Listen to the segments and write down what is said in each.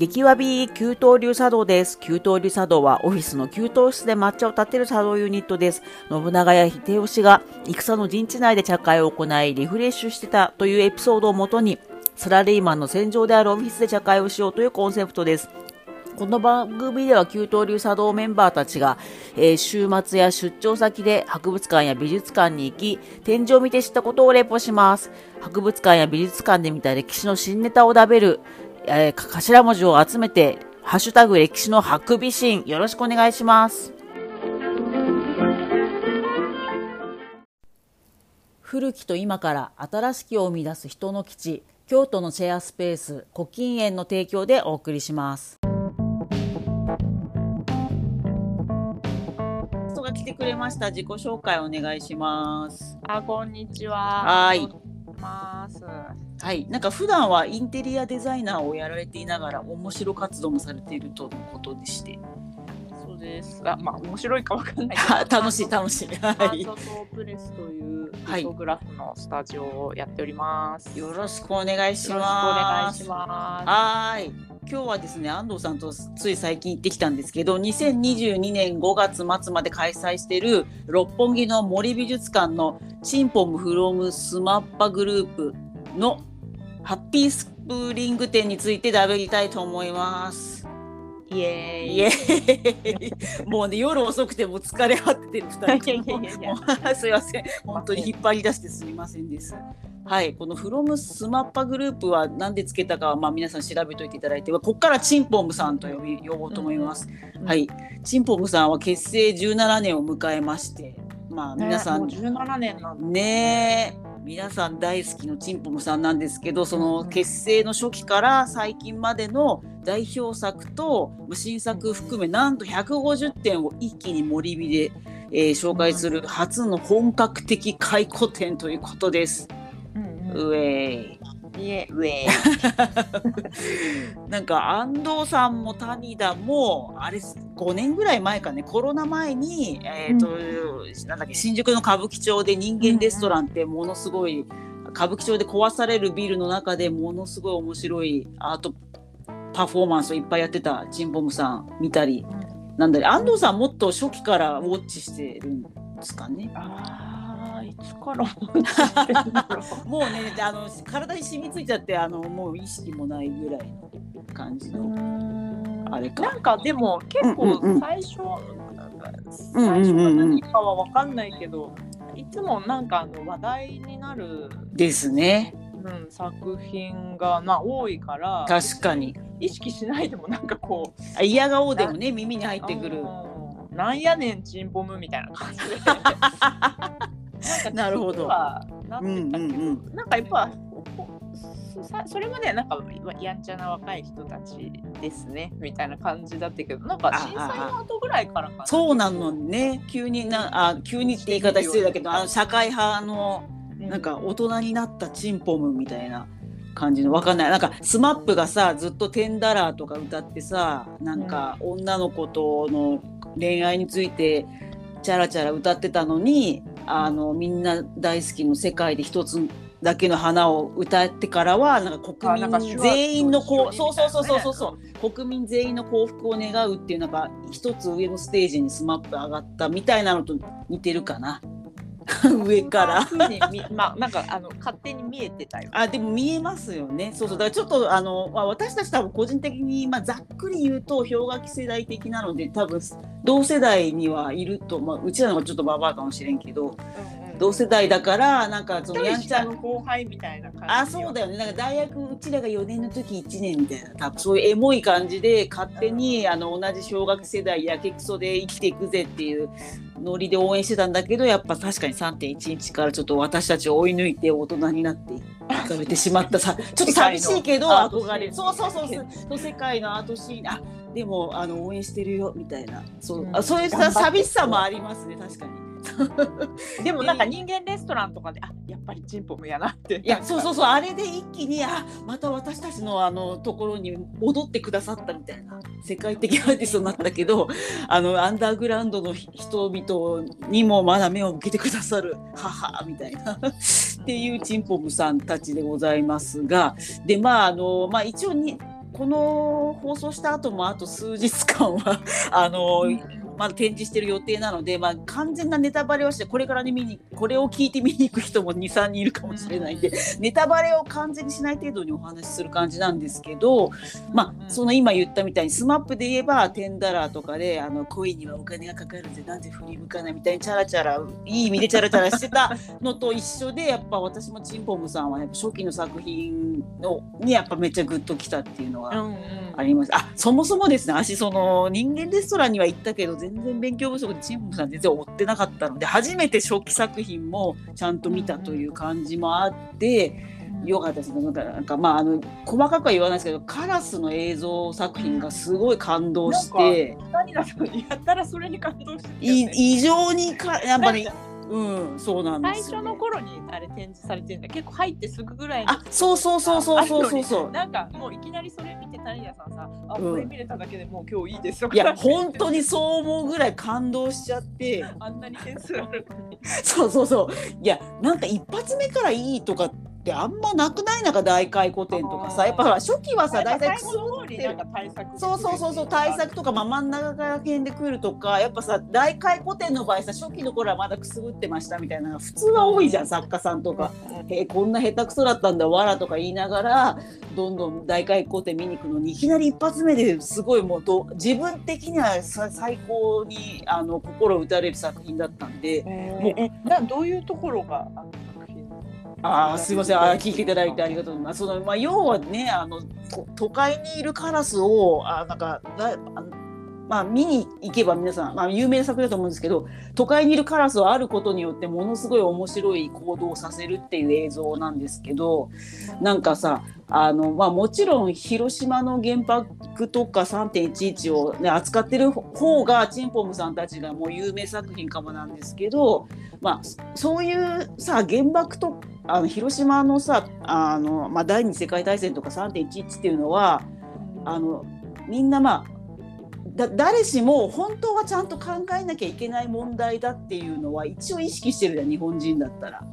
激わび給湯流茶道です。給湯流茶道はオフィスの給湯室で抹茶を立てる茶道ユニットです。信長や秀吉が戦の陣地内で茶会を行いリフレッシュしてたというエピソードをもとにサラリーマンの戦場であるオフィスで茶会をしようというコンセプトです。この番組では給湯流茶道メンバーたちが、えー週末や出張先で博物館や美術館に行き、展示を見て知ったことをレポします。博物館や美術館で見た歴史の新ネタを食べる、えーか頭文字を集めて、ハッシュタグ歴史のハクビシン、よろしくお願いします。古きと今から新しきを生み出す人の基地、京都のシェアスペース、古今園の提供でお送りします。人が来てくれました。自己紹介お願いします。あ、こんにちは。はーいます。はい、なんか普段はインテリアデザイナーをやられていながら面白活動もされているとのことでして、そうです。あ、まあ面白いかわかんないあ楽しいし楽しい。アはいート。とプレスというはいリトグラフのスタジオをやっております。よろしくお願いしよろしくおます。願いします。はーい。今日はですね、安藤さんとつい最近行ってきたんですけど、2022年5月末まで開催している六本木の森美術館のチンポムフロムスマッパグループのハッピースプリング展について喋りたいと思います。イエーイ。イエーイ。もうね夜遅くてもう疲れ果ててる2人すいません。本当に引っ張り出してすみませんですはい。このフロムスマッパグループは何でつけたかはまあ皆さん調べといていただいてここからチンポムさんと呼び呼ぼうと思います、うんはい。チンポムさんは結成17年を迎えましてまあね皆さんもう17年なんだ。ね。え。皆さん大好きのチンポムさんなんですけどその結成の初期から最近までの代表作と新作含めなんと150点を一気に森火で、えー紹介する初の本格的回顧展ということです。うんうえいうん。イエウェイ。なんか安藤さんも谷田もあれ5年ぐらい前かねコロナ前に、えーとなんだっけ新宿の歌舞伎町で人間レストランってものすごい歌舞伎町で壊されるビルの中でものすごい面白いアートパフォーマンスをいっぱいやってたチンポムさん見たりなんだり安藤さんもっと初期からウォッチしてるんですかね。ああ、いつから もうねあの体に染みついちゃってあのもう意識もないぐらいの感じの。あれかなんかでも結うんうんうん構最初、うんうんうんうん最初が何かは分かんないけど、いつもなんかあの話題になる、ですね。うん、作品がまあ多いから確かに。意識しないでもなんかこうあ嫌顔でもね耳に入ってくる。うんなんやねんチンポムみたいな感じで なるほど。なんうんなんかやっぱこそさそれまではなんかやんちゃな若い人たちですねみたいな感じだったけどなんか震災の後ぐらいからかな？そうなのね。急になあ急にって言い方失礼だけどあの社会派のなんか大人になったチンポムみたいな感じのわかんない。なんかスマップがさずっと「テンダラー」とか歌ってさなんか女の子との恋愛についてチャラチャラ歌ってたのにあのみんな大好きの世界で一つだけの花を歌ってからはなんか国民全員のこうそうそうそうそうそうそう。国民全員の幸福を願うっていうなんか一つ上のステージにスマップ上がったみたいなのと似てるかな。上から。まあなんかあの勝手に見えてたよあでも見えますよね。そうそうだからちょっとあの、まあ、私たち多分個人的に、まあ、ざっくり言うと氷河期世代的なので多分同世代にはいると、まあ、うちらの方がちょっとババアかもしれんけど同世代だからなんかそのやんちゃの後輩みたいな感じあそうだよね。なんか大学うちらが4年の時1年みたいな多分。そういうエモい感じで勝手にあの同じ小学世代やけくそで生きていくぜっていうノリで応援してたんだけどやっぱ確かに3.11からちょっと私たちを追い抜いて大人になっていかれてしまった。さちょっと寂しいけど憧れ。るそうそうそうそう。世界のアートシーンあでもあの応援してるよみたいな。そう,、うん。あそういう。寂しさもありますね確かに。でもなんか人間レストランとかであやっぱりチンポムやなって。いやそうそうそうあれで一気にあまた私たちのあのところに戻ってくださったみたいな世界的アーティストになったけどあのアンダーグラウンドの人々にもまだ目を向けてくださる母みたいなっていうチンポムさんたちでございますがでまああのまあ一応にこの放送した後もあと数日間はあの、うんまだ展示してる予定なので、まあ、完全なネタバレをしてこれから、ね、見にこれを聞いて見に行く人も23人いるかもしれないんで、ネタバレを完全にしない程度にお話しする感じなんですけど、まあ、その今言ったみたいにスマップで言えば ten dollar とかであの恋にはお金がかかるんでなんで振り向かないみたいにチャラチャラいい意味でチャラチャラしてたのと一緒でやっぱ私もチンポムさんはやっぱ初期の作品のにやっぱめっちゃグッときたっていうのがうんうん。あります。あそもそもですね私その人間レストランには行ったけど全然勉強不足でチンポムさん全然追ってなかったので初めて初期作品もちゃんと見たという感じもあって。よかったですね。なんか、なんかまあ、あの、細かくは言わないですけど、カラスの映像作品がすごい感動して。何だとやったらそれに感動してね異常にか、やっぱりなんか、うん、そうなんで最すよ、ね。初の頃にあれ展示されてるんだ結構入ってすぐぐらいにあ、そうそうそうそうそうそうそう。なんかもういきなりそれ見てタリアさんさあ、うんこれ見れただけでもう今日いいですよいや、本当にそう思うぐらい感動しちゃって。あんなに点数あるのに そうそうそう。いや、なんか一発目からいいとかってあんまなくない？なんか大回顧展とかさ、やっぱ初期はさ、大体最後の方になんか対策そうそうそうそう対策とか、まあ、真ん中から辺で来るとかやっぱさ大回顧展の場合さ初期の頃はまだくすぐってましたみたいな普通は多いじゃん作家さんとか。えーこんな下手くそだったんだわらとか言いながらどんどん大回顧展見に行くのにいきなり一発目ですごいもうど自分的にはさ最高にあの心打たれる作品だったんで。もうえなどういうところがあのああすいませんあ聞いていただいてありがとうございます。そのまあ、要はねあの都会にいるカラスをあなんかだあまあ、見に行けば皆さん、まあ、有名作だと思うんですけど都会にいるカラスをあることによってものすごい面白い行動をさせるっていう映像なんですけどなんかさあの、まあ、もちろん広島の原爆とか3.11を、ね、扱ってる方がチンポムさんたちがもう有名作品かもなんですけど、まあ、そういうさ原爆とあの広島のさあの、まあ、第二次世界大戦とか3.11っていうのはあのみんなまあだ誰しも本当はちゃんと考えなきゃいけない問題だっていうのは一応意識してるじゃん日本人だったら。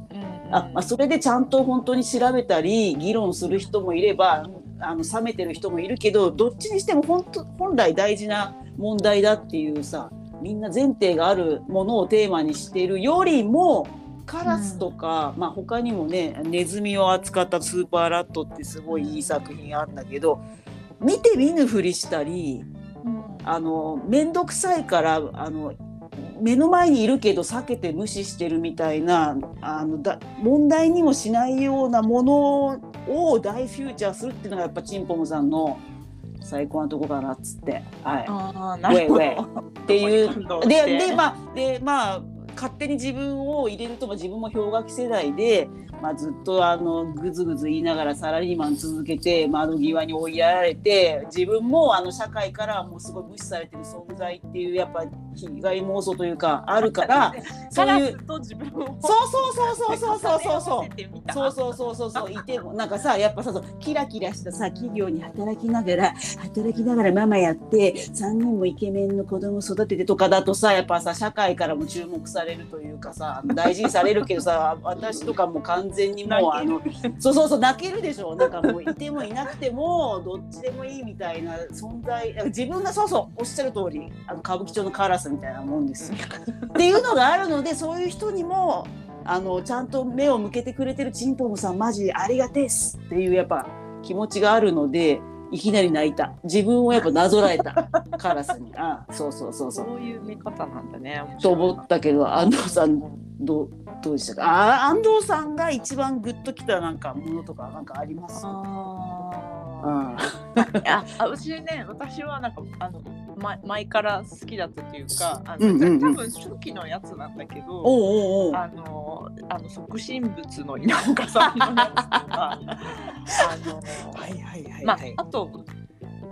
あまあ、それでちゃんと本当に調べたり議論する人もいればあの冷めてる人もいるけどどっちにしても本当本来大事な問題だっていうさみんな前提があるものをテーマにしているよりもカラスとか、まあ、他にもねネズミを扱った「スーパーラット」ってすごいいい作品あんだけど見て見ぬふりしたりあの面倒くさいからあの目の前にいるけど避けて無視してるみたいなあのだ問題にもしないようなものを大フューチャーするっていうのがやっぱチンポムさんの最高なとこかなっつって。はい。あーなるほウェイ。ウど。っていう。でで まあでまあ勝手に自分を入れるとまあ自分も氷河期世代で、まあ、ずっとあのぐずぐず言いながらサラリーマン続けて窓際に追いやられて自分もあの社会からもうすごい無視されてる存在っていうやっぱ被害妄想というかあるから そういうそうそうそうそうそうそうそう。重ね合わせてみた。そうそうそうそうそう。いてもなんかさやっぱさそうキラキラしたさ企業に働きながら働きながらママやって3人もイケメンの子供育ててとかだとさやっぱさ社会からも注目されるというかさ大事にされるけどさ私とかも完全にもうあのそうそうそう泣けるでしょ。なんかもういてもいなくてもどっちでもいいみたいな存在。自分がそうそうおっしゃる通りあの歌舞伎町のカラスみたいなもんですよ。っていうのがあるのでそういう人にもあのちゃんと目を向けてくれてるチンポムさんマジでありがてえっすっていうやっぱ気持ちがあるのでいきなり泣いた。自分をやっぱなぞらえた。カラスに。あそうそうそうそう。そういう見方なんだね。と思ったけど安藤さんどう？どうでしたか。あ安藤さんが一番グッときたなんかものとかなんかあります？ああー。いやあ私ね私はなんかあの前前から好きだったというかあの、うんうんうん。多分初期のやつなんだけど。おうおうあのあの即身仏の稲岡さんのやつとかあのはいはいはいまあはい、あと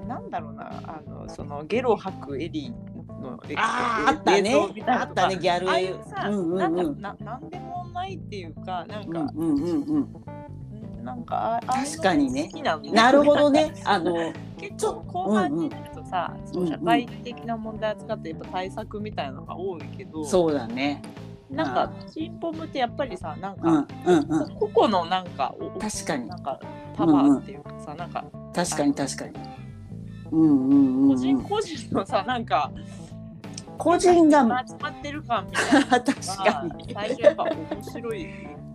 なんだろうなあのそのゲロ吐くエリのえあーあったね。あったねギャル。ああいうさ、うんうんなん。だろううんななんでもないっていうかなんか、うんうんうんうん。なんかあああいうの確かにね。好きなの。ねなるほどね。あの結構後半になるとさ、その社会的な問題扱ってやっぱ対策みたいなのが多いけど、そうだね。なんかチンポムってやっぱりさなんうんか、うんうん。こ個々のなんかお確かに。なんかパワーっていうかさ、なんか確かに確かに。うんうんうんうん。個人個人のさなんか個人が集まってる感みたいな 確かに。最初やっぱ面白い。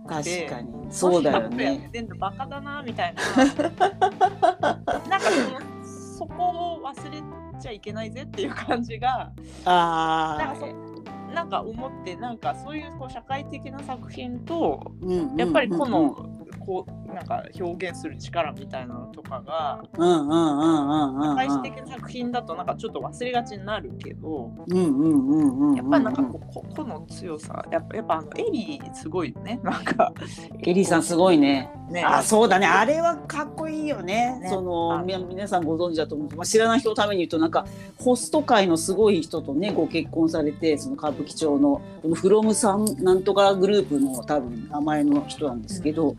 確かに。そうだよやねってんのバカだなみたいな。なんかそのそこを忘れちゃいけないぜっていう感じがあなんかそなんか思ってなんかそういうこう社会的な作品とあやっぱりこの、こうなんか表現する力みたいなのとかがうんうんうんうんうんうん最終的な作品だとなんかちょっと忘れがちになるけどうんうんうんうんやっぱりなんかこうこ個の強さやっぱやっぱあのエリーすごいよね。なんかエリーさんすごいね。ね。あそうだね。あれはかっこいいよね。ね。その皆さんご存知だと思う、まあ、知らない人のために言うとなんかホスト界のすごい人とねご結婚されてその歌舞伎町のこのフロムさんなんとかグループの多分名前の人なんですけど、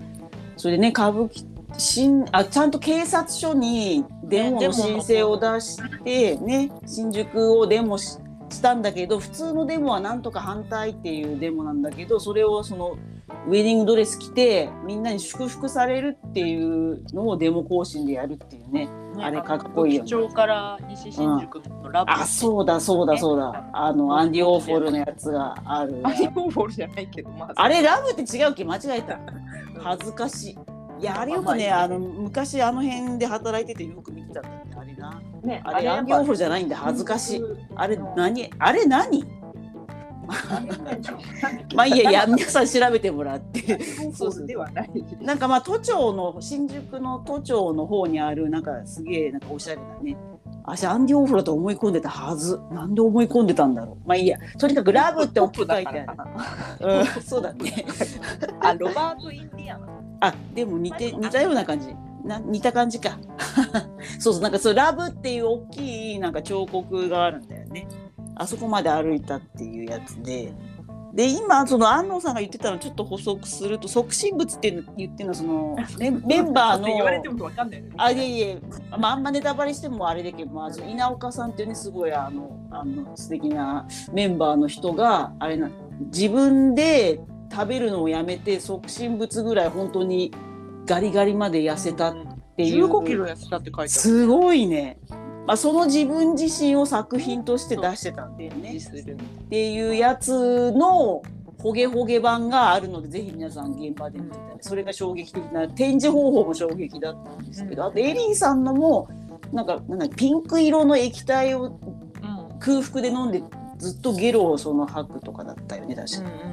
それでね歌舞伎新あちゃんと警察署にデモの。申請を出してね新宿をデモししたんだけど普通のデモはなんとか反対っていうデモなんだけどそれをそのウェディングドレス着てみんなに祝福されるっていうのをデモ行進でやるっていうね。あれかっこいいよね。町から西新宿のラブ。あそうだそうだそうだ。あのアンディ・ウォーホルのやつがある。アンディ・ウォーホルじゃないけどまああれラブって違うっけ間違えた恥ずかしい。いやあれよくねあの昔あの辺で働いててよく見てたんだよねあれな。ねあれアンディ・ウォーホルじゃないんだ恥ずかしい。あれ何？あれ何？まあいいやいや皆さん調べてもらって。そうではない。なんかまあ都庁の新宿の都庁の方にあるなんかすげえなんかおしゃれなね私アンディ・オーフォルだと思い込んでたはず。なんで思い込んでたんだろう。まあいいや。とにかくラブって大きく書いてある。うんそうだね。あ、ロバート・インディアナ。あでも似て似たような感じ。な似た感じか。そうそうなんかそうラブっていう大きいなんか彫刻があるんだよねあそこまで歩いたっていうやつでで今その安野さんが言ってたのちょっと補足すると促進物っていうの言ってるのはそのメン メンバーの言われてもわかんないよね。あいえいえ、まあ、あんまネタバレしてもあれだけど、まあ、稲岡さんっていうねすごいあのあの素敵なメンバーの人があれな自分で食べるのをやめて促進物ぐらい本当にガリガリまで痩せたっていう15キロ痩せたって書いてある。すごいね、まあ、その自分自身を作品として出してたんだよね。っていうやつのほげほげ版があるのでぜひ皆さん現場で見てたらそれが衝撃的な展示方法も衝撃だったんですけど、あとエリーさんのもなんかなんだピンク色の液体をうん。空腹で飲んでずっとゲロをその吐くとかだったよね確か、うんうん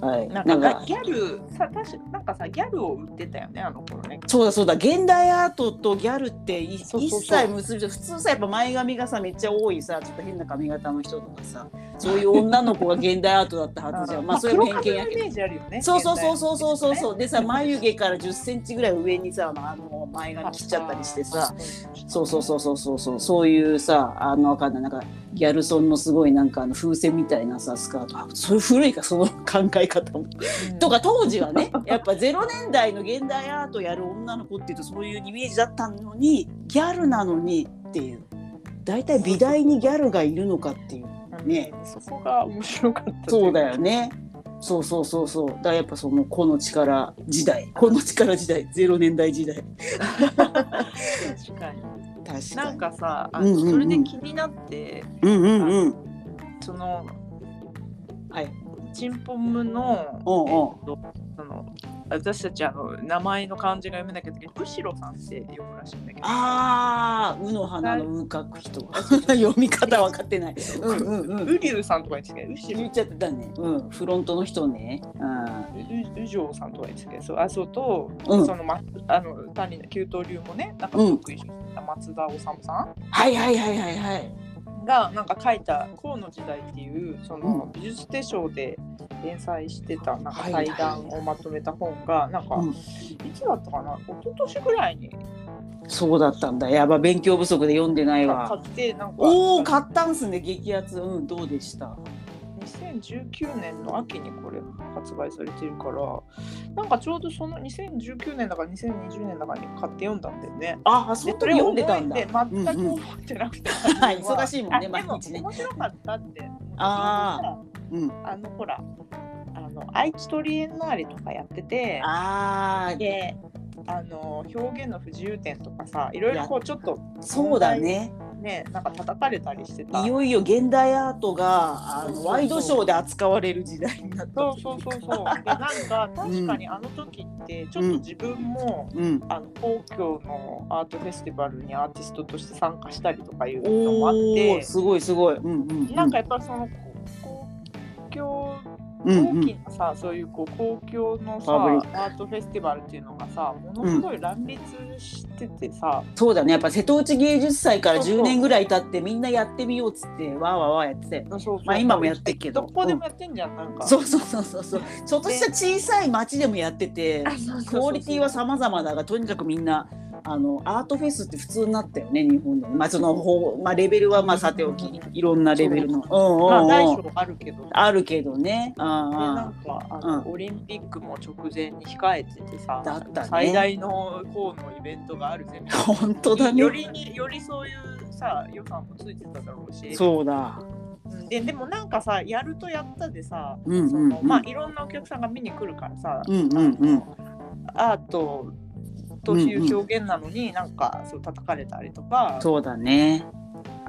はいうん。なんかギャルさ確かなんかさギャルを売ってたよねあの頃ね。そうだそうだ現代アートとギャルって一切結び普通さやっぱ前髪がさめっちゃ多いさちょっと変な髪型の人とかさそういう女の子が現代アートだったはずじゃん まあそれも偏見やけどね。そうそうそうそうそうそうそうう。でさ眉毛から1 0センチぐらい上にさあの前髪切っちゃったりしてさそうそうそうそうそうそうそういうさあのわかんないなんかギャルソンのすごいなんかあの風船みたいなさスカートあそれ古いかその考え方も。うんとか当時はね やっぱ0年代の現代アートやる女の子っていうとそういうイメージだったのにギャルなのにっていう大体美大にギャルがいるのかっていうねそこが面白かった。そうだよ。ね。そうそうそうそう。だからやっぱその個の力時代、個の力時代、ゼロ年代時代。確かに。なんかさ、あうんうんうんそれで気になって、うんうんうん。そのはい。チンポムの、おうおうえっとその私たちあの名前の漢字が読めなきゃいけない後ろさんって読むらしいんだけど。ああ、うの花のう書く人。読み方分かってない。うんうんうん。ウリュウさんとか言ってたけど、後ろ言っちゃってたね。うん。フロントの人ね。うん。ううじょうさんとか言ってたけど、そうあそうと、うんそのまあの谷の九刀流もね、なんかうん松田治さんはいはいはいはいはい。がなんか書いた「河の時代」っていうそのう美術手帳で連載してたなんか対談をまとめた本がなんか、うんいつだったかな？一昨年ぐらいにそうだったんだ。やば勉強不足で読んでない買わ。ってなんかおお、買ったんすね。激アツ。うん、どうでした？2019年の秋にこれ発売されてるからなんかちょうどその2019年だか2020年だかに買って読んだんだよね。あ、あ、その時読んでたんだ。で全くうんうん覚えてなくて、はい 忙しいもんねあ毎日ねでも面白かったって。あうん。あのほらあの愛知トリエンナーレとかやっててああ、であの表現の不自由点とかさいろいろこうちょっとそうだねねなんか叩かれたりしてた。いよいよ現代アートがあのワイドショーで扱われる時代になった。そうそうそうそう。でなんか確かにあの時ってちょっと自分も、うん。あの皇居のアートフェスティバルにアーティストとして参加したりとかいうのもあっおてーすごいすごい。うんうんうん。なんかやっぱりそのこ公共大うんうん。きなさ、そういうこう公共のさアートフェスティバルっていうのがさものすごい乱立しててさ、そうだね。やっぱ瀬戸内芸術祭からそうそう。10年ぐらい経ってみんなやってみようっつってわーわーわーやってて。まあ今もやってっけど。どこでもやってんじゃん、なんか。そうそうそうそうそう。ちょっとした小さい町でもやっててクオリティは様々だがとにかくみんなあのアートフェスって普通になったよね日本でまあそのまあレベルはまあさておきいろんなレベルの。うんまあ大うんうん小あるけどあるけどね。でなあんかあの、うオリンピックも直前に控えててさ、だったね。最大の校のイベントがあるぜ本当だね。よりによりそういうさ予算もついてただろうし。そうだ。うん。ででもなんかさやるとやったでさ、うんうんうん。そのまあいろんなお客さんが見に来るからさ、うんうんうん。アートという表現なのになんかそう叩かれたりとか、そうだね。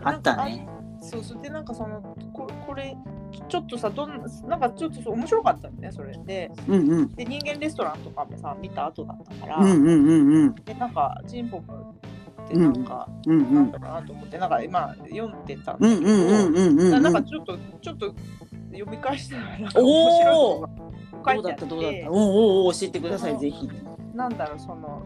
あったね。そうそう。でなんかそのここれちょっとさどんなんかちょっとそう面白かったんだよねそれで。うんうん。で人間レストランとかもさ見た後だったから、うんうんうんうん。でなんかチンポムってなんか、うんうなんんだろうなと思って。なんか今読んでたんだけど、うんうんうんうんうんうん。なんかちょっとちょっと読み返してなんかおー面白いことが書どいうてあって。だった？どうだった？おうお教えてくださいうんぜひ。なんだろうその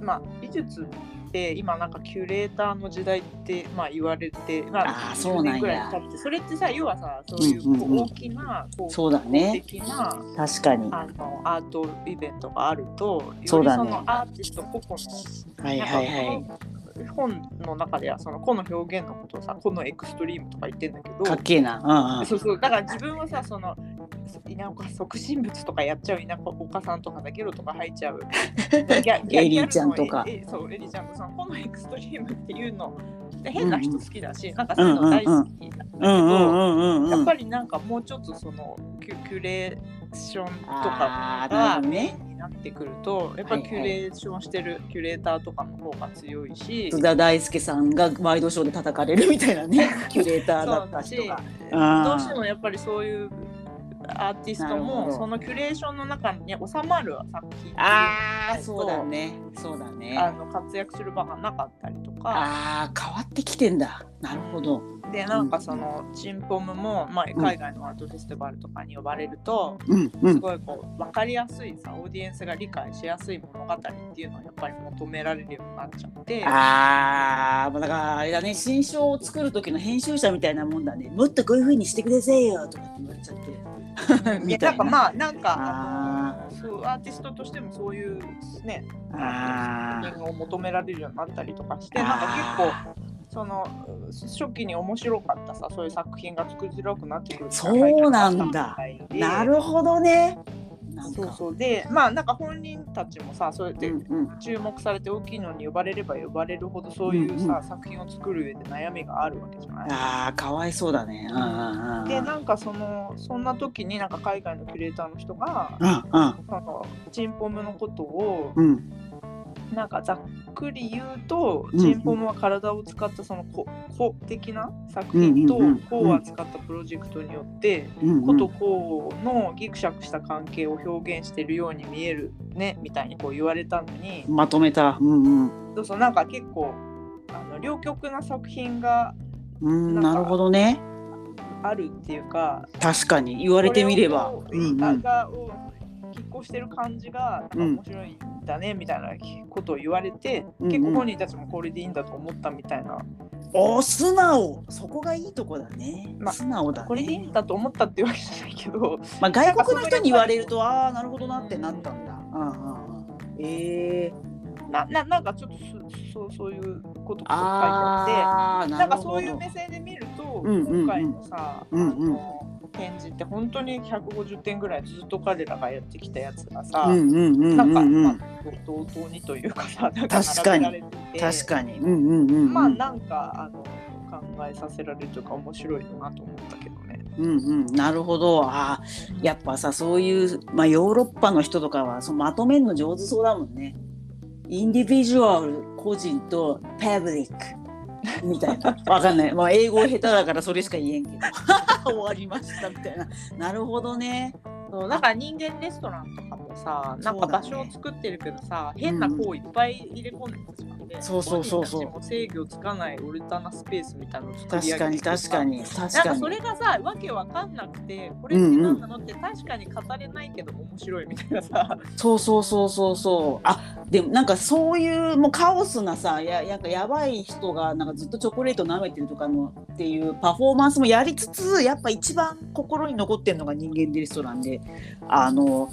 まあ美術って今なんかキュレーターの時代ってまあ言われてまあーそうなんや。10年ぐらい経ってそれってさ要はさそういう大きなこうそうだね。公的な確かに。あのアートイベントがあるとよりそのアーティスト個々のはいはいはい本の中ではその個の表現のことをさ個のエクストリームとか言ってんだけどかっけえな。うんうん。そうそうだから自分はさその稲岡促進物とかやっちゃう稲岡さんとかだけどとか入っちゃ う。エリーちゃんとか。そうエリーちゃんとそのこのエクストリームっていうの。で変な人好きだし、なんかそういうの大好きだけど、うんうんうんうんやっぱりなんかもうちょっとそのキュキュレーションとかがねなってくるとやっぱりキュレーションしてるキュレーターとかの方が強いし、津田大輔さんがワイドショーで叩かれるみたいなね キュレーターだった人が。どうしてもやっぱりそういうアーティストもそのキュレーションの中に収まる作品あそうだね。そうだね。あの活躍する場がなかったりとか。あー変わってきてんだ。なるほど。でなんかそのチンポムも、まあ、海外のアートフェスティバルとかに呼ばれると、すごいこう分かりやすいさオーディエンスが理解しやすい物語っていうのをやっぱり求められるようになっちゃって。あーだからあれだね新書を作る時の編集者みたいなもんだね。もっとこういう風にしてくださいよとかって言われちゃって みたな。でないんかまあなんかそうアーティストとしてもそういうねあ作品を求められるようになったりとかしてーなんか結構その初期に面白かったさそういう作品が作りづらくなってくるそうなんだ。なるほどねなんか。そうそう。でまあなんか本人たちもさそうやってうんうん。注目されて大きいのに呼ばれれば呼ばれるほどそういうさ、うん作品を作る上で悩みがあるわけじゃない。あーかわいそうだね。うんうんうん。でなんかそのそんな時になんか海外のキュレーターの人が、うんうん。チンポムのことをうんなんかざっくり言うと、うんチンポムは体を使ったその個個的な作品とうんうんうん個を扱ったプロジェクトによって、うん個と個のギクシャクした関係を表現しているように見えるねみたいにこう言われたのに、まとめた。うんうん。そうそうなんか結構あの両極な作品がうんなるほどね。あるっていうか確かに言われてみれば抗してる感じがなん。か面白いんだねみたいなことを言われて、うんうん。結構本人たちもこれでいいんだと思ったみたいな、おー素直。そこがいいとこだね、まあ素直だね。これでいいんだと思ったっていうわけじゃないけどまあ、外国の人に言われるとああなるほどなってなったんだ、うんうんうん、ええなななんかちょっとそそうそういうことが書いてあってなんかそういう目線で見ると、うんうんうん。今回のさ、うんうん。あの展示って本当に150点ぐらいずっと彼らがやってきたやつがさ、なんか、うんまあ、同等にというかさ、なんか確かに確かに。うんうんうんうん。まあなんかあの考えさせられるというか面白いなと思ったけどね。うんうん、なるほど。あーやっぱさそういう、まあ、ヨーロッパの人とかはそのまとめるの上手そうだもんね。インディビジュアル個人とパブリックみたいな。わかんない、まあ、英語下手だからそれしか言えんけど。終わりましたみたいな。なるほどね。そうだから人間レストランとかもさなんか場所を作ってるけどさ、変な子をいっぱい入れ込んでしまって、そうそうそうそう。制御つかないオルタナスペースみたいなのを作り上確かに確かに。確なんかそれがさわけわかんなくてこれって何なのって確かに語れないけど面白いみたいなさ。そうそうそうそうそう。あでもなんかそういうもうカオスなさやなんかやばい人がなんかずっとチョコレート舐めてるとかのっていうパフォーマンスもやりつつやっぱ一番心に残ってるのが人間レストランで。あの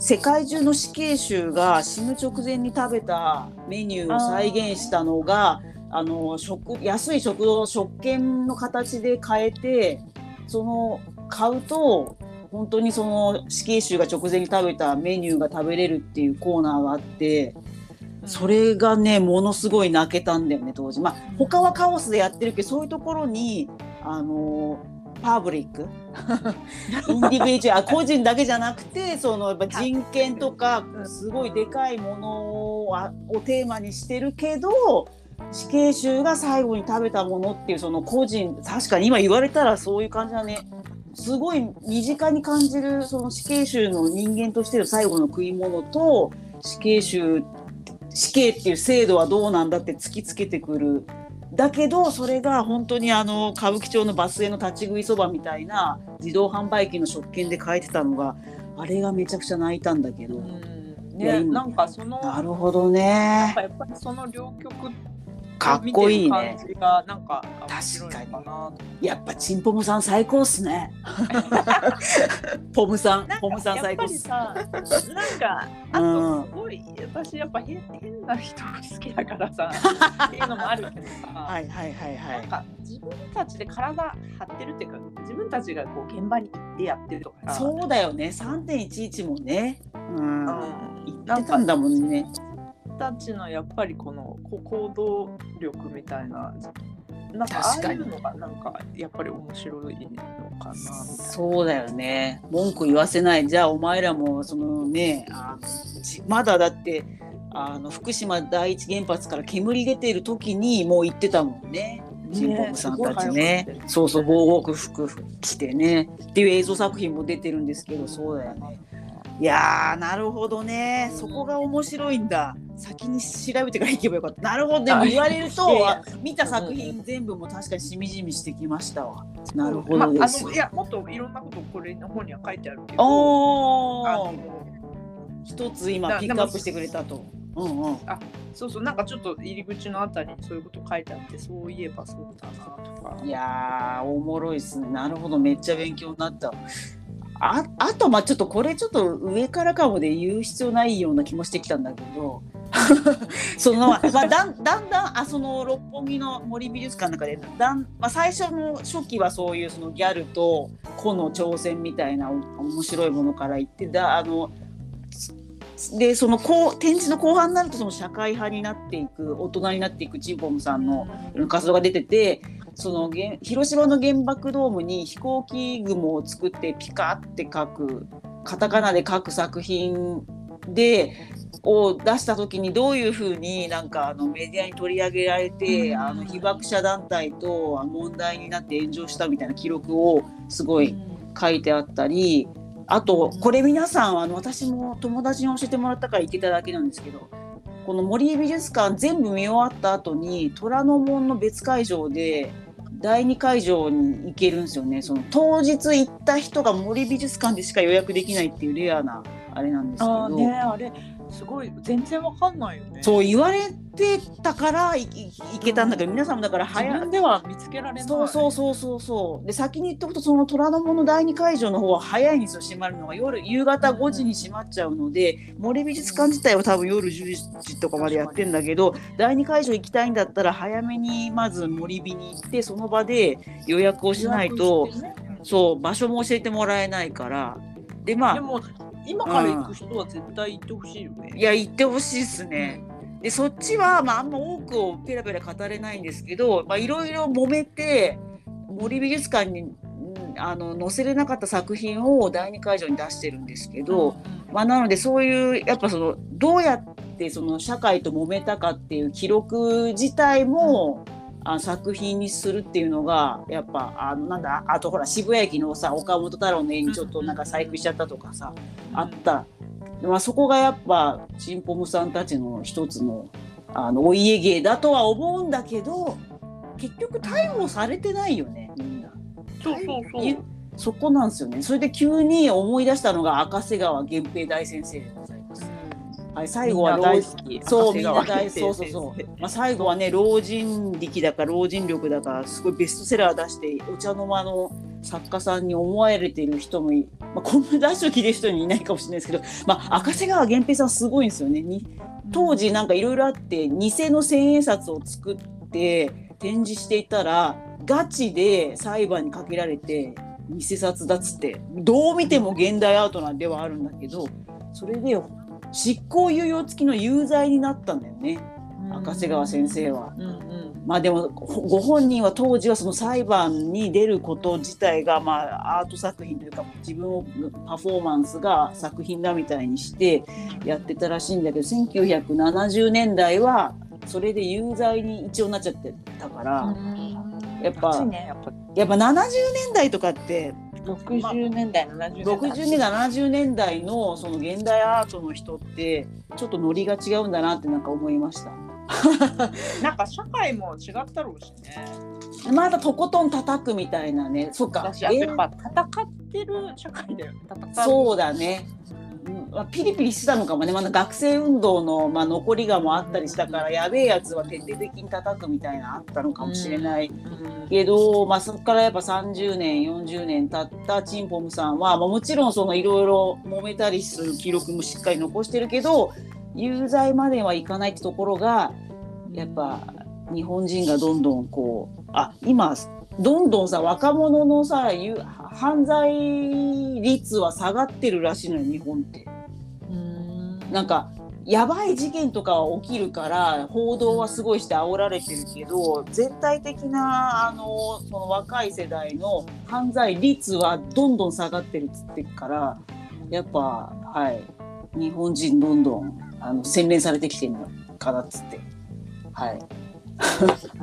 世界中の死刑囚が死ぬ直前に食べたメニューを再現したのがあの食安い食堂の食券の形で変えてその買うと本当にその死刑囚が直前に食べたメニューが食べれるっていうコーナーがあってそれがねものすごい泣けたんだよね当時。まあ他はカオスでやってるけどそういうところにあのパブリック？インディビジュアル個人だけじゃなくてそのやっぱ人権とかすごいでかいものをテーマにしてるけど死刑囚が最後に食べたものっていうその個人確かに今言われたらそういう感じだね。すごい身近に感じるその死刑囚の人間としての最後の食い物と死刑囚死刑っていう制度はどうなんだって突きつけてくるだけどそれが本当にあの歌舞伎町のバスへの立ち食いそばみたいな自動販売機の食券で書いてたのがあれがめちゃくちゃ泣いたんだけど、ねなんかそのなるほどね。かやっぱりその両極かっこいいね。なんか面白いのかなと。やっぱチンポムさん最高っすね。ポムさんポムさん最高っす。りさ、なんか、あうん。とすごい、私やっぱ変変な人が好きだからさ、っていうのもあるけどさ、はいはいはいはないんか自分たちで体張ってるっていうか、自分たちがこう現場に行ってやってるとかさ、そうだよね。3.11もね。うん。うん。言ってたんだもんねたちのやっぱりこのこ行動力みたいな、なんかああいうのがなんかやっぱり面白いのかな。そうだよね。文句言わせない。じゃあお前らもそのねあまだだってあの福島第一原発から煙出てる時にもう行ってたもんね。チンポムさんたちね。すごい早かったよそうそう防護服着てね。っていう映像作品も出てるんですけどそうだよね。いやーなるほどね。そこが面白いんだ先に調べてから行けばよかったなるほどでも言われると見た作品全部も確かにしみじみしてきましたわなるほまああどです、のいやもっといろんなことこれの本には書いてあるけど。あおーの一つ今だピックアップしてくれたと。うんうん。そうそうなんかちょっと入り口のあたりにそういうこと書いてあってそういえばそうだなとかいやーおもろいっすね。なるほどめっちゃ勉強になった。ああとまあちょっとこれちょっと上からかもで言う必要ないような気もしてきたんだけど。その、まあ、だんだんだんあその六本木の森美術館の中でだん、まあ、最初の初期はそういうそのギャルと個の挑戦みたいな面白いものから言ってだあのでそのこう展示の後半になるとその社会派になっていく大人になっていくチンポムさんの活動が出ててその広島の原爆ドームに飛行機雲を作ってピカって書くカタカナで書く作品でを出した時にどういうふうになんかあのメディアに取り上げられて、うん。あの被爆者団体と問題になって炎上したみたいな記録をすごい書いてあったりあとこれ皆さんあの私も友達に教えてもらったから行けただけなんですけどこの森美術館全部見終わった後に虎ノ門の別会場で第2会場に行けるんですよねその当日行った人が森美術館でしか予約できないっていうレアなあれなんですけど。あねあれすごい全然わかんないよね。そう言われてたからいけたんだけど、皆さんもだから自早分では見つけられない。そうそうそうそうそう。で先に言っておくとその虎ノ門の第2会場の方は早いんですよ閉まるのが。夜夕方5時に閉まっちゃうので森美術館自体は多分夜10時とかまでやってんだけど第2会場行きたいんだったら早めにまず森美に行ってその場で予約をしないと、ね。そう場所も教えてもらえないから。でまあ今から行く人は絶対行ってほしいよね。いや行ってほしいですね。でそっちは、まあ、あんま多くをペラペラ語れないんですけどまあいろいろ揉めて森美術館にうんあの載せれなかった作品を第2会場に出してるんですけど、まあ、なのでそういうやっぱそのどうやってその社会と揉めたかっていう記録自体も、あ作品にするっていうのがやっぱあのなんだあとほら渋谷駅のさ岡本太郎の絵にちょっとなんか細工しちゃったとかさ、あった、まあ、そこがやっぱチンポムさんたちの一つのあのお家芸だとは思うんだけど結局逮捕されてないよねみんな。そうそうそうゆそこなんですよね。それで急に思い出したのが赤瀬川源平大先生。はい、最後は大老好きそうみんな大先生そうそうそう。まあ最後はね老人力だか老人力だかすごいベストセラー出してお茶の間の作家さんに思われている人もい、まあ、こんな出しを聞いてる人にいないかもしれないですけど、まあ、赤瀬川源平さんすごいんですよね。に当時なんかいろいろあって偽の千円札を作って展示していたらガチで裁判にかけられて偽札だっつってどう見ても現代アートなんではあるんだけどそれで執行猶予付きの有罪になったんだよね。赤瀬川先生は。うんうん。まあでもごご本人は当時はその裁判に出ること自体がまあアート作品というか自分をパフォーマンスが作品だみたいにしてやってたらしいんだけど1970年代はそれで有罪に一応なっちゃってたから、やっぱ暑いねやっぱ。やっぱ70年代とかって60年代70年代。60年代70年代のその現代アートの人ってちょっとノリが違うんだなってなんか思いました。なんか社会も違ったろうしね。またとことん叩くみたいなね。そっか。やっぱ戦ってる社会だよね。戦う。そうだね。あ、ピリピリしてたのかもね、まだ学生運動の、まあ、残りがもあったりしたからやべえやつは徹底的に叩くみたいなのあったのかもしれない。うん。けど、まあ、そこからやっぱ30年40年経ったチンポムさんは、まあ、もちろんそのいろいろ揉めたりする記録もしっかり残してるけど有罪まではいかないってところがやっぱ日本人がどんどんこうあ今どんどんさ若者のさゆ犯罪率は下がってるらしいのよ日本って。うんなんかやばい事件とかは起きるから報道はすごいして煽られてるけど全体的なあのその若い世代の犯罪率はどんどん下がってるっつってっからやっぱはい日本人どんどんあの洗練されてきてるのかなっつって。はい。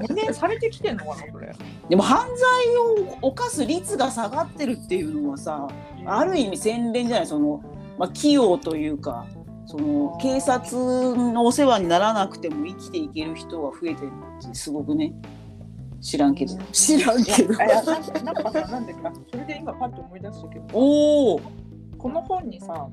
洗練されてきてんのかなこれ。でも犯罪を犯す率が下がってるっていうのはさある意味洗練じゃない？その、まあ、器用というかその警察のお世話にならなくても生きていける人が増えてるってすごくね。知らんけど。知らんけど。なんかさなんでか。それで今パッと思い出したけど。おおこの本にさ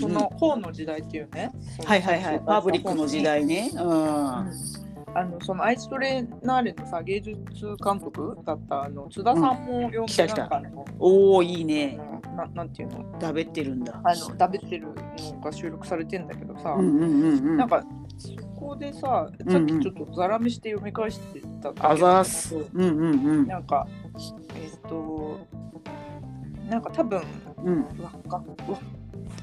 その本の時代っていうね、はいはいはい。パブリックの時代ね。うん。うんあのそのアイストレーナーレのさ芸術監督だったあの津田さんも呼んで来た来たなんおおいいね。ななんていうの？だべってるんだ。あのダベってるのが収録されてんだけどさ、うんうんうんうん。なんかそこでさうんさっきちょっとザラメして読み返してたんだけどあざーす。うんうんうん。なんかえっ、となんか多分うん。若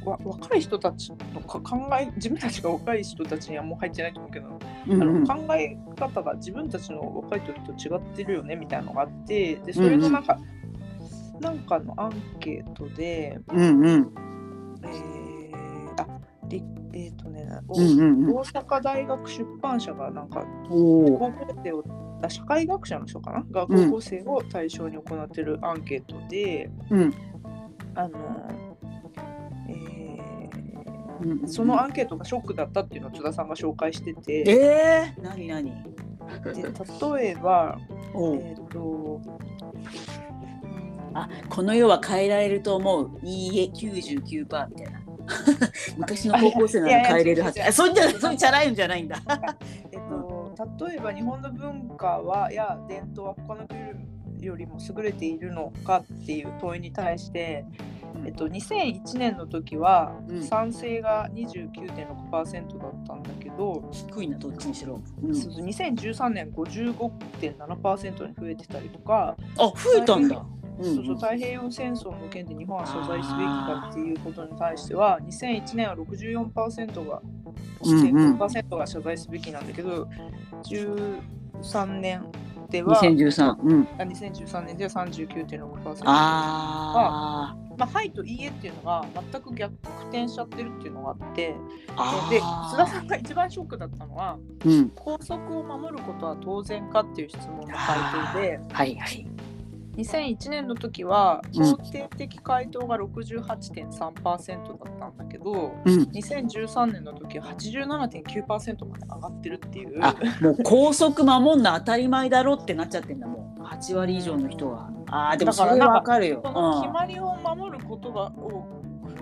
わわ若い人たちのか考え自分たちが若い人たちにはもう入ってないと思うけど、うんうん。あの考え方が自分たちの若い時と違ってるよねみたいなのがあってでそれのなんか、なんかのアンケートで、うんうん。えー、ありえっ、とね、おうんうんうん。大阪大学出版社がなんか高校生をあ社会学者の人かな？がうん高校生を対象に行ってるアンケートで、うん。あのえうん。ーそのアンケートがショックだったっていうのを津田さんが紹介してて、えー、何何？で例えば、えっ、と、あこの世は変えられると思う。いいえ99%みたいな。昔の高校生なら変えれるはず。そんじゃそういうチャラいんじゃないんだ。えっと、例えば日本の文化はや伝統は他の国よりも優れているのかっていう問いに対して、えっと、2001年の時はうん。賛成が29.6%だったんだけど、低いなどっちにしろ、うん。そうそう2013年55.7%に増えてたりとか、あ増えたんだ、うんそうそう太平洋戦争の件で日本は謝罪すべきかっていうことに対しては2001年は64%がうんうん6.5%が謝罪すべきなんだけど、13年では2013。うん。あ2013年では39.6%あまあ、はいといいえっていうのが全く逆転しちゃってるっていうのがあってあ。であ須田さんが一番ショックだったのはうん。校則を守ることは当然かっていう質問の回答ではいはい。2001年の時はうん肯定的回答が68.3%だったんだけど、うん。2013年の時は87.9%まで上がってるっていう。あ、もう高速守んな当たり前だろってなっちゃってんだもん。8割以上の人は。ああ、でもそれわかるよ。決まりを守ることがを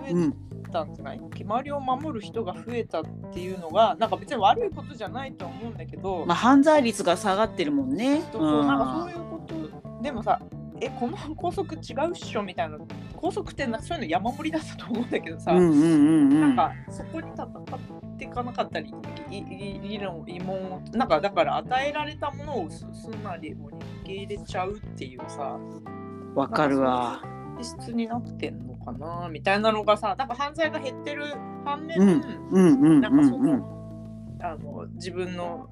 増うん。うえん。たんじゃない、決まりを守る人が増えたっていうのがなんか別に悪いことじゃないとは思うんだけど、まあ犯罪率が下がってるもんね。そうそうなんかそういうことでもさえこの校則違うっしょみたいな校則ってなそういうの山盛りだったと思うんだけどさ。なんかそこに戦っていかなかったりいい理論疑問をなんかだから与えられたものをすすんなり受け入れちゃうっていうさわかるわ。気質になってんのかなみたいなのがさなんか犯罪が減ってる反面、なんかその,、うんあの自分の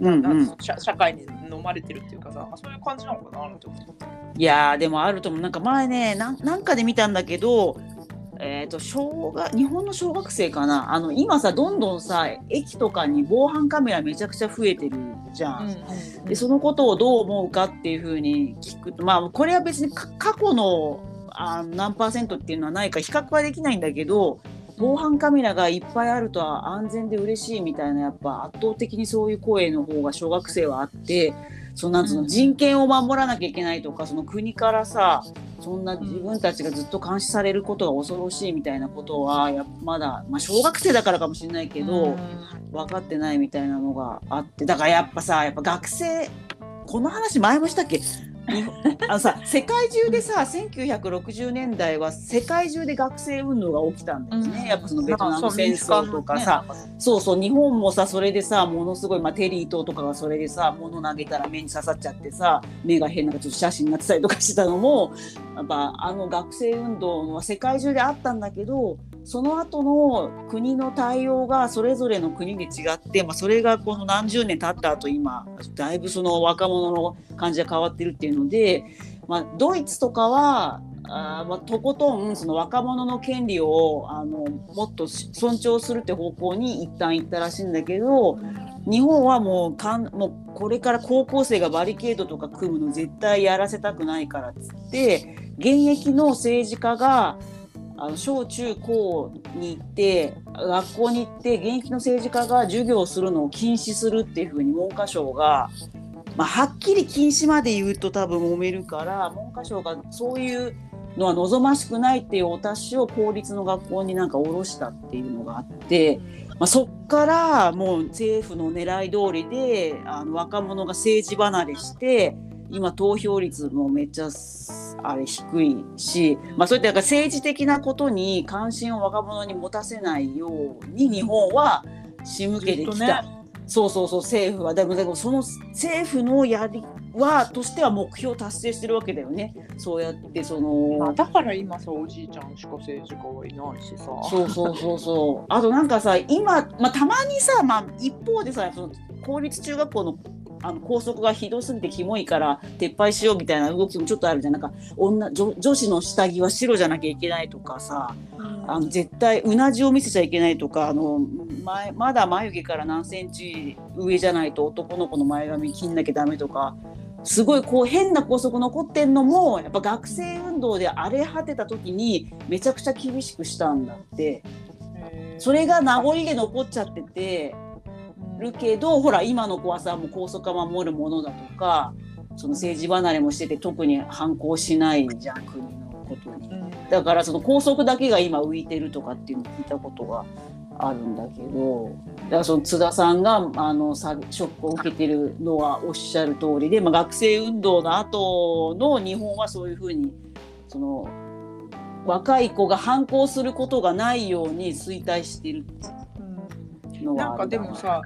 うんうん社社会に飲まれてるっていうかさそういう感じなのかなって思った。いやーでもあると思うなんか前ねなんなんかで見たんだけどえー、と小学日本の小学生かなあの今さどんどんさ駅とかに防犯カメラめちゃくちゃ増えてるじゃん。でそのことをどう思うかっていうふうに聞くとまあこれは別にか過去のあ何パーセントっていうのはないか比較はできないんだけど防犯カメラがいっぱいあるとは安全で嬉しいみたいなやっぱ圧倒的にそういう声の方が小学生はあってそのなのうん。人権を守らなきゃいけないとかその国からさそんな自分たちがずっと監視されることが恐ろしいみたいなことはやっぱまだ、まあ、小学生だからかもしれないけど。分かってないみたいなのがあってだからやっぱさやっぱ学生この話前もしたっけ？あのさ世界中でさ1960年代は世界中で学生運動が起きたんだよね、やっぱそのベトナム戦争とかさ、そうそう日本もさそれでさものすごい、まあ、テリー島とかがそれでさ物投げたら目に刺さっちゃってさ目が変なちょっと写真になってたりとかしてたのもやっぱあの学生運動は世界中であったんだけどその後の国の対応がそれぞれの国で違って、まあ、それがこの何十年経った後今だいぶその若者の感じが変わってるっていうので、まあ、ドイツとかはあまあ、とことんその若者の権利をあのもっと尊重するって方向に一旦行ったらしいんだけど日本はもうかんもうこれから高校生がバリケードとか組むの絶対やらせたくないからっつって現役の政治家があの小中高に行って学校に行って現役の政治家が授業をするのを禁止するっていうふうに文科省が、まあ、はっきり禁止まで言うと多分揉めるから文科省がそういうのは望ましくないっていうお達しを公立の学校になんか下ろしたっていうのがあって。まあ、そっからもう政府の狙い通りであの若者が政治離れして今投票率もめっちゃあれ低いし、まあ、そういった政治的なことに関心を若者に持たせないように日本は仕向けてきた。そうそうそう政府は。でもでもその政府のやりはとしては目標達成してるわけだよね。そうやってその、まあ、だから今さおじいちゃんしか政治家はいないしさ。そうそうそうそう。あとなんかさ今、まあ、たまにさ、まあ、一方でさその公立中学校のあの校則がひどすぎてキモいから撤廃しようみたいな動きもちょっとあるじゃん。なんか女女女子の下着は白じゃなきゃいけないとかさあの絶対うなじを見せちゃいけないとかあの前まだ眉毛から何センチ上じゃないと男の子の前髪切んなきゃダメとかすごいこう変な校則残ってんのもやっぱ学生運動で荒れ果てた時にめちゃくちゃ厳しくしたんだって。それが名残で残っちゃっててるけどほら今の子はさもう校則は守るものだとかその政治離れもしてて特に反抗しないじゃん国のことに。だからその校則だけが今浮いてるとかっていうのを聞いたことがあるんだけどだからその津田さんがあのショックを受けてるのはおっしゃる通りで、まあ、学生運動の後の日本はそういうふうにその若い子が反抗することがないように衰退してるのはなんかでもさ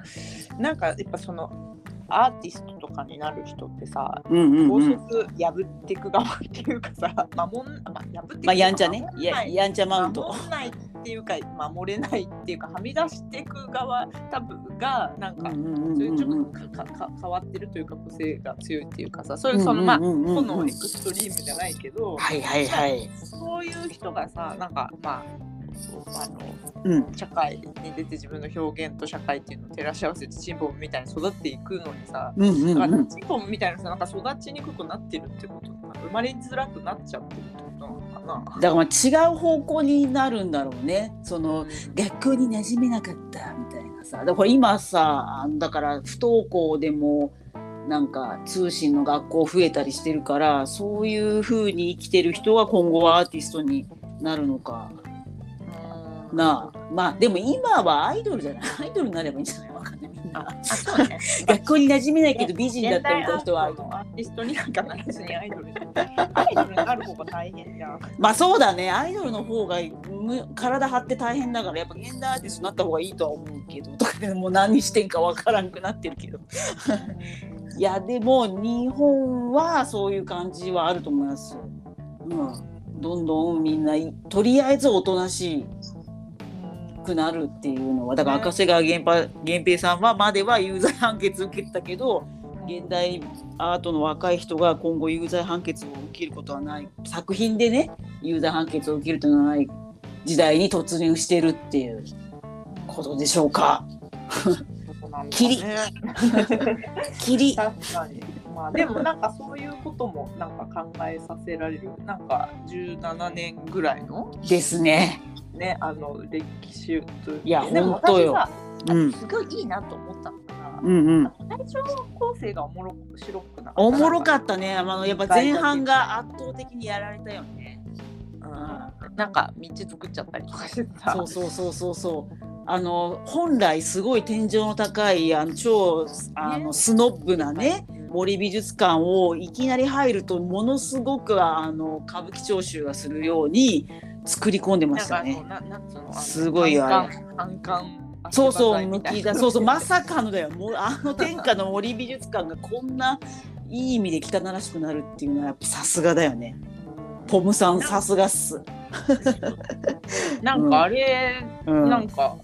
なんかやっぱそのアーティストとかになる人ってさ、うんうん法うん、則破っていく側っていうかさ、守んまあ、破っていくまあやんちゃね。ややんちゃマウント。守んないっっていうか守れないっていうかはみ出していく側多分がなんか、そういうちょっとかかか変わってるというか個性が強いっていうかさそういうそのまあ個のエクストリームじゃないけど、はいはいはい。そういう人がさなんかまあそうあのうん。社会に出て自分の表現と社会っていうのを照らし合わせてチンポムみたいに育っていくのにさ、うんうんだからうん。チンポムみたいなさなんか育ちにくくなってるってこと生まれづらくなっちゃってるってことなのかな。だからまあ違う方向になるんだろうね。その学校に馴染めなかったみたいなさだから今さだから不登校でもなんか通信の学校増えたりしてるからそういう風に生きてる人が今後はアーティストになるのかうんなあ。まあでも今はアイドルじゃない。アイドルになればいいんじゃない？わかんない。みんあなね。学校に馴染めないけど美人だったみたいな人はアイドル。アーティストになんかならずにアイドルアイドルになる方が大変じゃん。まあそうだね。アイドルの方がむ体張って大変だからやっぱ現代アーティストになった方がいいとは思うけど。とかでもう何してんかわからんくなってるけど。いやでも日本はそういう感じはあると思いますよ。うん、どんどんみんないとりあえずおとなしくなるっていうのはだから赤瀬川源平さんはまでは有罪判決受けてたけど現代アートの若い人が今後有罪判決を受けることはない作品でね有罪判決を受けるというのはない時代に突入してるっていうことでしょうか。キリキリ確かに。まあでもなんかそういうこともなんか考えさせられるなんか17年ぐらいのですね。ねあの歴史といういやでもほんとよ。私さうん。すごいいいなと思ったのが、うんうん。最初の構成がおもろ白くなおもろかったね。あのやっぱ前半が圧倒的にやられたよね。うん。なんか道作っちゃったりとかしてさそうそうそうそうそう。あの本来すごい天井の高いあの超あのね。スノッブなね森美術館をいきなり入るとものすごくあの歌舞伎聴衆がするように作り込んでましたね。すごいあれそうそう向みたいなきだそうそうまさかのだよもうあの天下の森美術館がこんないい意味で汚らしくなるっていうのはやっぱさすがだよね。ポムさんさすがっす。なんかあれ、うんなんか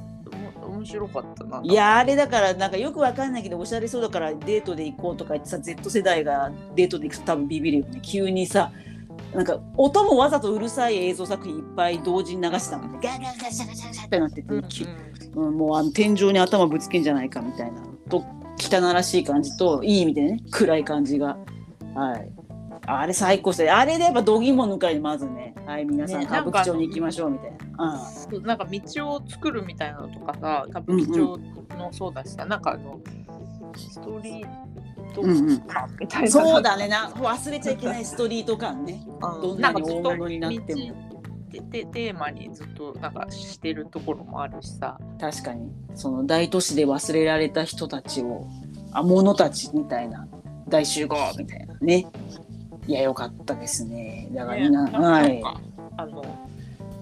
お面白かったな。いやあれだからなんかよくわかんないけどおしゃれそうだからデートで行こうとか言ってさ Z 世代がデートで行くと多分ビビるよね急にさなんか音もわざとうるさい映像作品いっぱい同時に流してたもん。ねガーガーガシャガシャガシャってなってて、うんきうんもうあの天井に頭ぶつけんじゃないかみたいな。と汚らしい感じといい意味でね暗い感じが。はい。あれ最高してあれでやっぱ度肝抜かりまずね。はい皆さんね歌舞伎町に行きましょうみたいな、そうなんか道を作るみたいなのとかさ歌舞伎町のそうだしさ、なんかあのストリートうんうん感みたいな、うん、そうだね。な忘れちゃいけないストリート感ね。うんどんなんに大物になっても。道ででテーマにずっとなんかしてるところもあるしさ。確かに。その大都市で忘れられた人たちをあ物たちみたいな。大集合みたいな。ね。いやよかったですね。だからみんな、ねはいなんかあの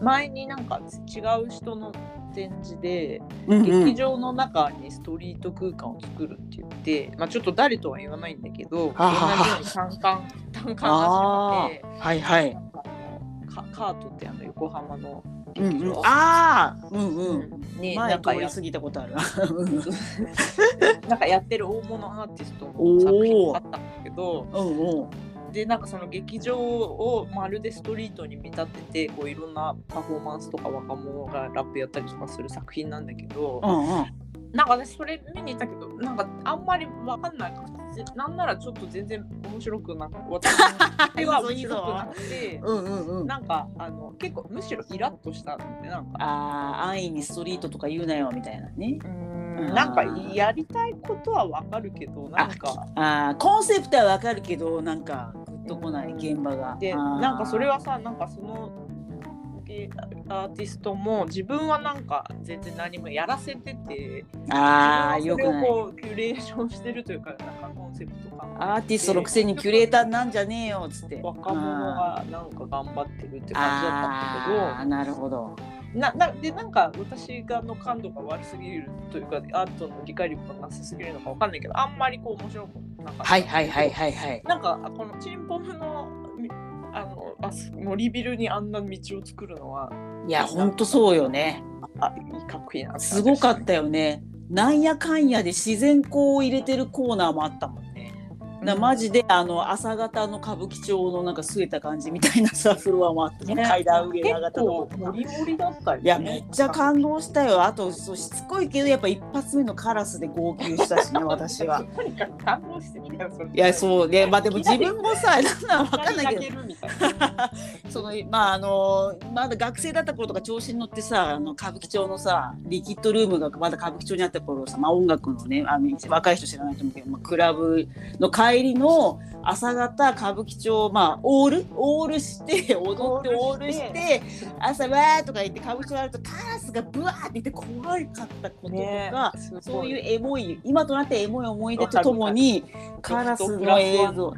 前になんか違う人の展示で、うんうん。劇場の中にストリート空間を作るって言って、まあ、ちょっと誰とは言わないんだけど同じように単管 単管あ始めてあはいはい。カカートってあの横浜のうんうん。劇場、ああうんうん。に前なんかやたことある。なんかやってる大物アーティストの作品があったんだけど うんうんでなんかその劇場をまるでストリートに見立ててこういろんなパフォーマンスとか若者がラップやったりとかする作品なんだけど、うんうん。なんか私それ見に行ったけどなんかあんまりわかんないなんならちょっと全然面白くなく私は面白くなくて うんうんうん。なんかあの結構むしろイラッとしたんでなんか。ああ安易にストリートとか言うなよみたいなね。うんなんかやりたいことはわかるけどなんか。あーコンセプトはわかるけどなんか。グッとこない現場が。でなんかそれはさなんかそのえアーティストも自分はなんか全然何もやらせててあよくこうキュレーションしてるというかなんかコンセプト感アーティストのくせにキュレーターなんじゃねえよっつって。若者がなんか頑張ってるって感じだったんだあーなるほどけど。ななでなんか私がの感度が悪すぎるというかアートの理解力がなさすぎるのかわかんないけどあんまりこう面白くはいはいはいはいはい。なんかこのチンポムのあのあす森ビルにあんな道を作るのは、いやほんとそうよね。あ、かっこいいな。すごかったよね。なんやかんやで自然光を入れてるコーナーもあったもん。ねなマジであの朝方の歌舞伎町のなんか据えた感じみたいなさ フロアもあって、ね、階段上に上がったとこモリモリだったり、ね、いやめっちゃ感動したよ。あとそうしつこいけどやっぱ一発目のカラスで号泣したしね 私は。とにかく感動しすぎだよそれ。いやそう。ねまあでも自分もさなんなんわかんないけど。どそのまああのまだ学生だった頃とか調子に乗ってさあの歌舞伎町のさリキッドルームがまだ歌舞伎町にあった頃さ、まあ、音楽のねあの若い人知らないと思うけど、まあ、クラブの帰りの朝方歌舞伎町まあオール？オールして 踊ってオールして。朝わーとか言って歌舞伎町あるとカラスがブワーって言って怖かったこととか、ねそういうエモい今となってエモい思い出とともにカラスの映像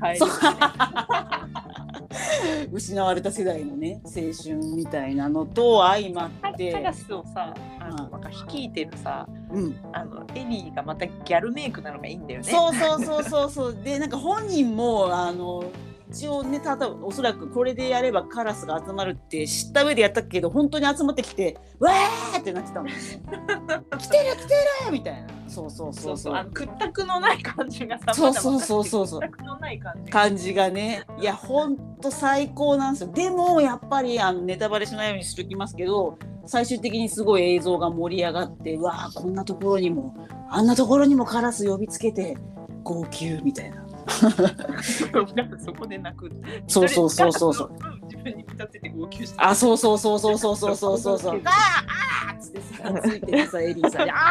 失われた世代のね青春みたいなのと相まってカラスをさあのなんか率いてるさうん、あのエリーがまたギャルメイクなのがいいんだよね。そうそうそうそうそうでなんか本人もあの一応ねただおそらくこれでやればカラスが集まるって知った上でやったけど本当に集まってきてわーってなってたもん。来てる来てるみたいな。そうそうそそう。うそううそあの屈託のない感じがさそうそうそうそうそう。屈託のない感じ。が感じがね。いやほんと最高なんですよ。でもやっぱりあのネタバレしないようにしておきますけど最終的にすごい映像が盛り上がってうわあこんなところにもあんなところにもカラス呼びつけて号泣みたいな そこで泣くそうそうそうそうそう。自分に浸ってて号泣してあそうそうそうそうそうそうそうそう。そ うあーあつってさついててさエリーさんに。あーあ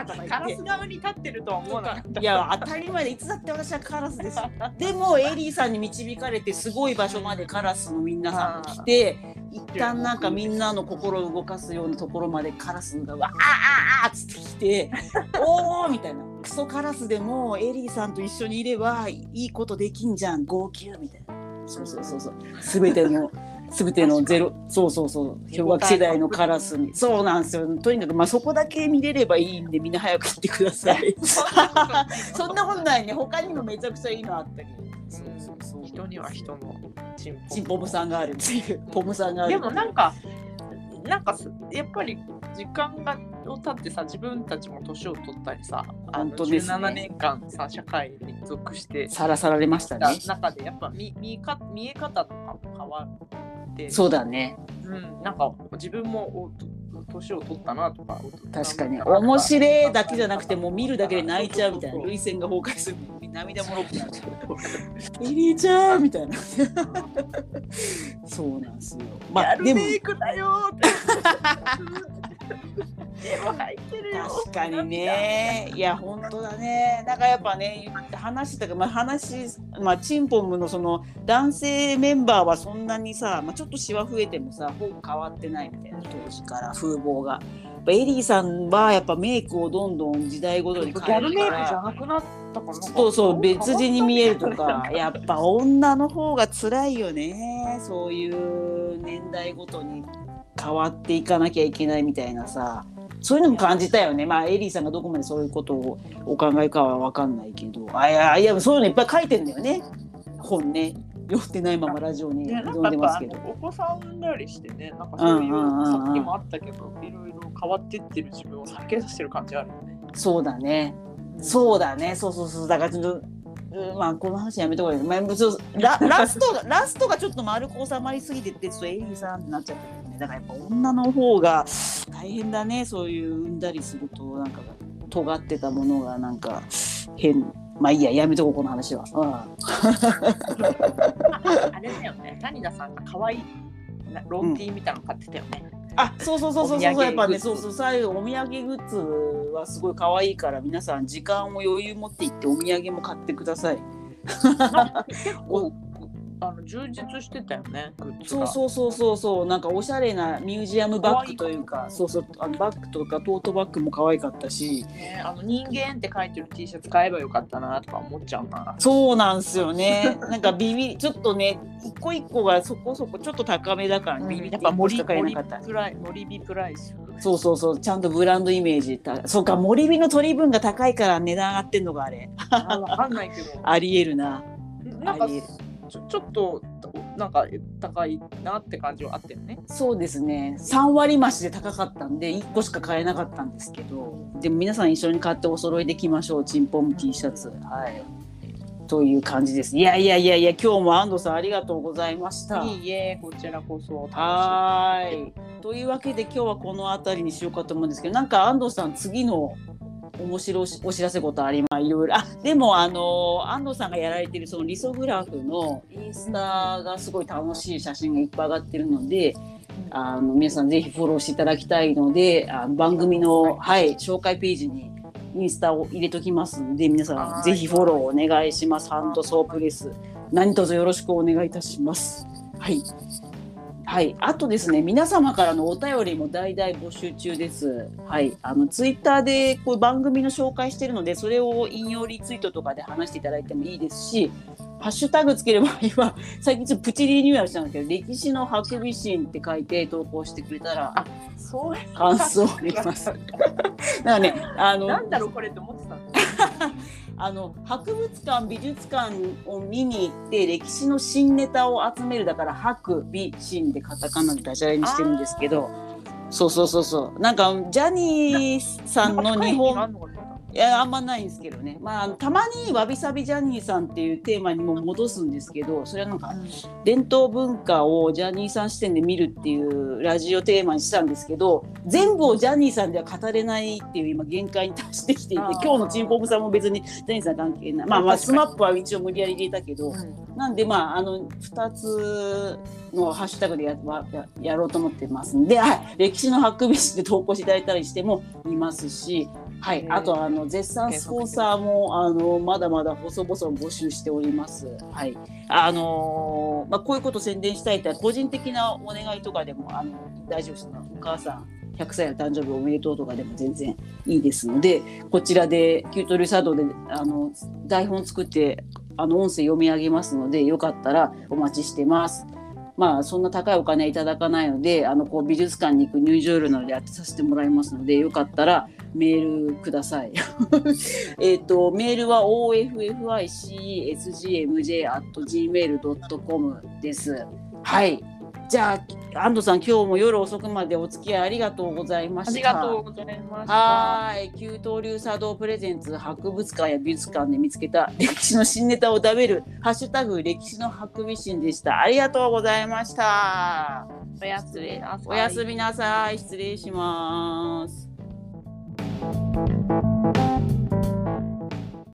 ーあーとかカラ言ってス側に立ってるとは思わなかったいや当たり前でいつだって私はカラスですよでもエリーさんに導かれてすごい場所までカラスのみんなさんが来て一旦なんかみんなの心を動かすようなところまでカラスがわーあーあーっつってきておーみたいなクソカラスでもエリーさんと一緒にいればいいことできんじゃん号泣みたいな。そうそうそうそう。全ての 全てのゼロそうそうそう。氷河期世代のカラスに。そうなんですよ。とにかくまあそこだけ見れればいいんでみんな早く行ってくださ い。そんなことない。ね。他にもめちゃくちゃいいのあったりそうそうそう人には人のチンチンポムさんがあるっていう。ポムさんがあるでもなんかなんかすやっぱり時間がを経ってさ自分たちも年を取ったりさあの本当ですね。17年間さ社会に属してさらさられましたね。中でやっぱ見見か見え方とかも変わってそうだね。うん、なんか自分もお年を取ったなとか確かに。面白いだけじゃなくてもう見るだけで泣いちゃうみたいな。涙腺が崩壊する涙もろくなっちゃう。エリーちゃんみたいな。そうなんですよ。まあでも。メイクだよーって。絵も入ってるよ。確かにねいや本当だねなんかやっぱね話したかまあ話まあチンポムのその男性メンバーはそんなにさ、まあ、ちょっとシワ増えてもさほぼ変わってないみたいな当時から風貌が。やっぱエリーさんはやっぱメイクをどんどん時代ごとにギ変えャルメイクじるからゃなくなったかな？そうそう別人に見えるとかやっぱ女の方が辛いよねそういう年代ごとに変わっていかなきゃいけないみたいなさそういうのも感じたよね。まあエリーさんがどこまでそういうことをお考えかは分かんないけど。あいやいやそういうのいっぱい書いてんだよね。本ね。読ってないままラジオにでなんでますけど。のお子さん産んだりしてね、なんかそういうさっきもあったけど、いろいろ変わってってる自分を避けさせてる感じあるよね。そうだね。そうだね。そうそうそう。だからちょっとうんまあこの話やめとこうよ、まあ、ララストがラストがちょっと丸く収まりすぎてってそうエリーさんってなっちゃったね。だからやっぱ女の方が大変だね。そういう産んだりするとなんか尖ってたものがなんか変。まあいいややめとこうこの話は、あれだよね、谷田さんが可愛いなロンティーみたいなの買ってたよね。あそうそうそうそうそう。やっぱねそうそう最後お土産グッズはすごい可愛いから皆さん時間を余裕持って行ってお土産も買ってください。結構あの充実してたよね。そうそうそうそうそうなんかおしゃれなミュージアムバッグというかそうそうあのバッグとかトートバッグも可愛かったしね、あの人間って書いてる T シャツ買えばよかったなとか思っちゃうな。そうなんすよねなんかビビちょっとね一個一個がそこそこちょっと高めだからビビやっぱ森一個しか買えな森かったプライ森ビプライス。そうそうそうちゃんとブランドイメージたそうか森火の取り分が高いから値段上がってんのかあれあわかんないけど。ありえるななんかありえるちょちょっとなんか高いなって感じはあったよね。そうですね。3割増しで高かったんで1個しか買えなかったんですけど。でも皆さん一緒に買ってお揃いできましょう。チンポム T シャツ。はい。という感じです。いやいやいやいや今日も安藤さんありがとうございました。いいえこちらこそ。はーいというわけで今日はこの辺りにしようかと思うんですけどなんか安藤さん次の面白いお知らせことありまいろいろ。あ でもあの安藤さんがやられてるそのリソグラフのインスタがすごい楽しい写真がいっぱい上がってるのであの皆さんぜひフォローしていただきたいのであの番組の、はい、紹介ページにインスタを入れときますんで皆さんぜひフォローお願いします。ハンドソープレス何卒よろしくお願いいたします。はいはい、あとですね、皆様からのお便りも大々募集中です。はい、あのツイッターでこう番組の紹介しているので、それを引用リツイートとかで話していただいてもいいですし。ハッシュタグつける場合は、最近ちょっとプチリニューアルしたんだけど、歴史のハクビシンって書いて投稿してくれたら、あそう感想をできます。だからね、あの、なんだろうこれって思ってたの あの博物館美術館を見に行って歴史の新ネタを集めるだから博美新でカタカナでダジャレにしてるんですけど。そうそうそうそう。なんかジャニーさんの日本 いやあんまないんですけどね。まあたまにわびさびジャニーさんっていうテーマにも戻すんですけどそれはなんか伝統文化をジャニーさん視点で見るっていうラジオテーマにしたんですけど全部をジャニーさんでは語れないっていう今限界に達してきていて今日のチンポムさんも別にジャニーさん関係ない。まあまあス確かに。マップは一応無理やり入れたけど、なんでまああの2つのハッシュタグでやややろうと思ってますんで、はい、歴史のハクビシンで投稿していただいたりしても見ますし。はい。あとあの絶賛スポンサーもあのまだまだ細々募集しております。はい、あのーまあこういうこと宣伝したいって個人的なお願いとかでもあの大丈夫です。のお母さん100歳の誕生日おめでとうとかでも全然いいですのでこちらでキュートリーサードであの台本作ってあの音声読み上げますのでよかったらお待ちしてます。まあそんな高いお金いただかないのであのこう美術館に行く入場料なのでやってさせてもらいますのでよかったらメールください。えっとメールは officsgmj.gmail.com です。はい。じゃあ安藤さん今日も夜遅くまでお付き合いありがとうございました。ありがとうございました。はーい、旧東流茶道プレゼンツ博物館や美術館で見つけた歴史の新ネタを食べるハッシュタグ歴史のハクビシンでした。ありがとうございました。おやすみなさい。おやすみなさい。失礼します。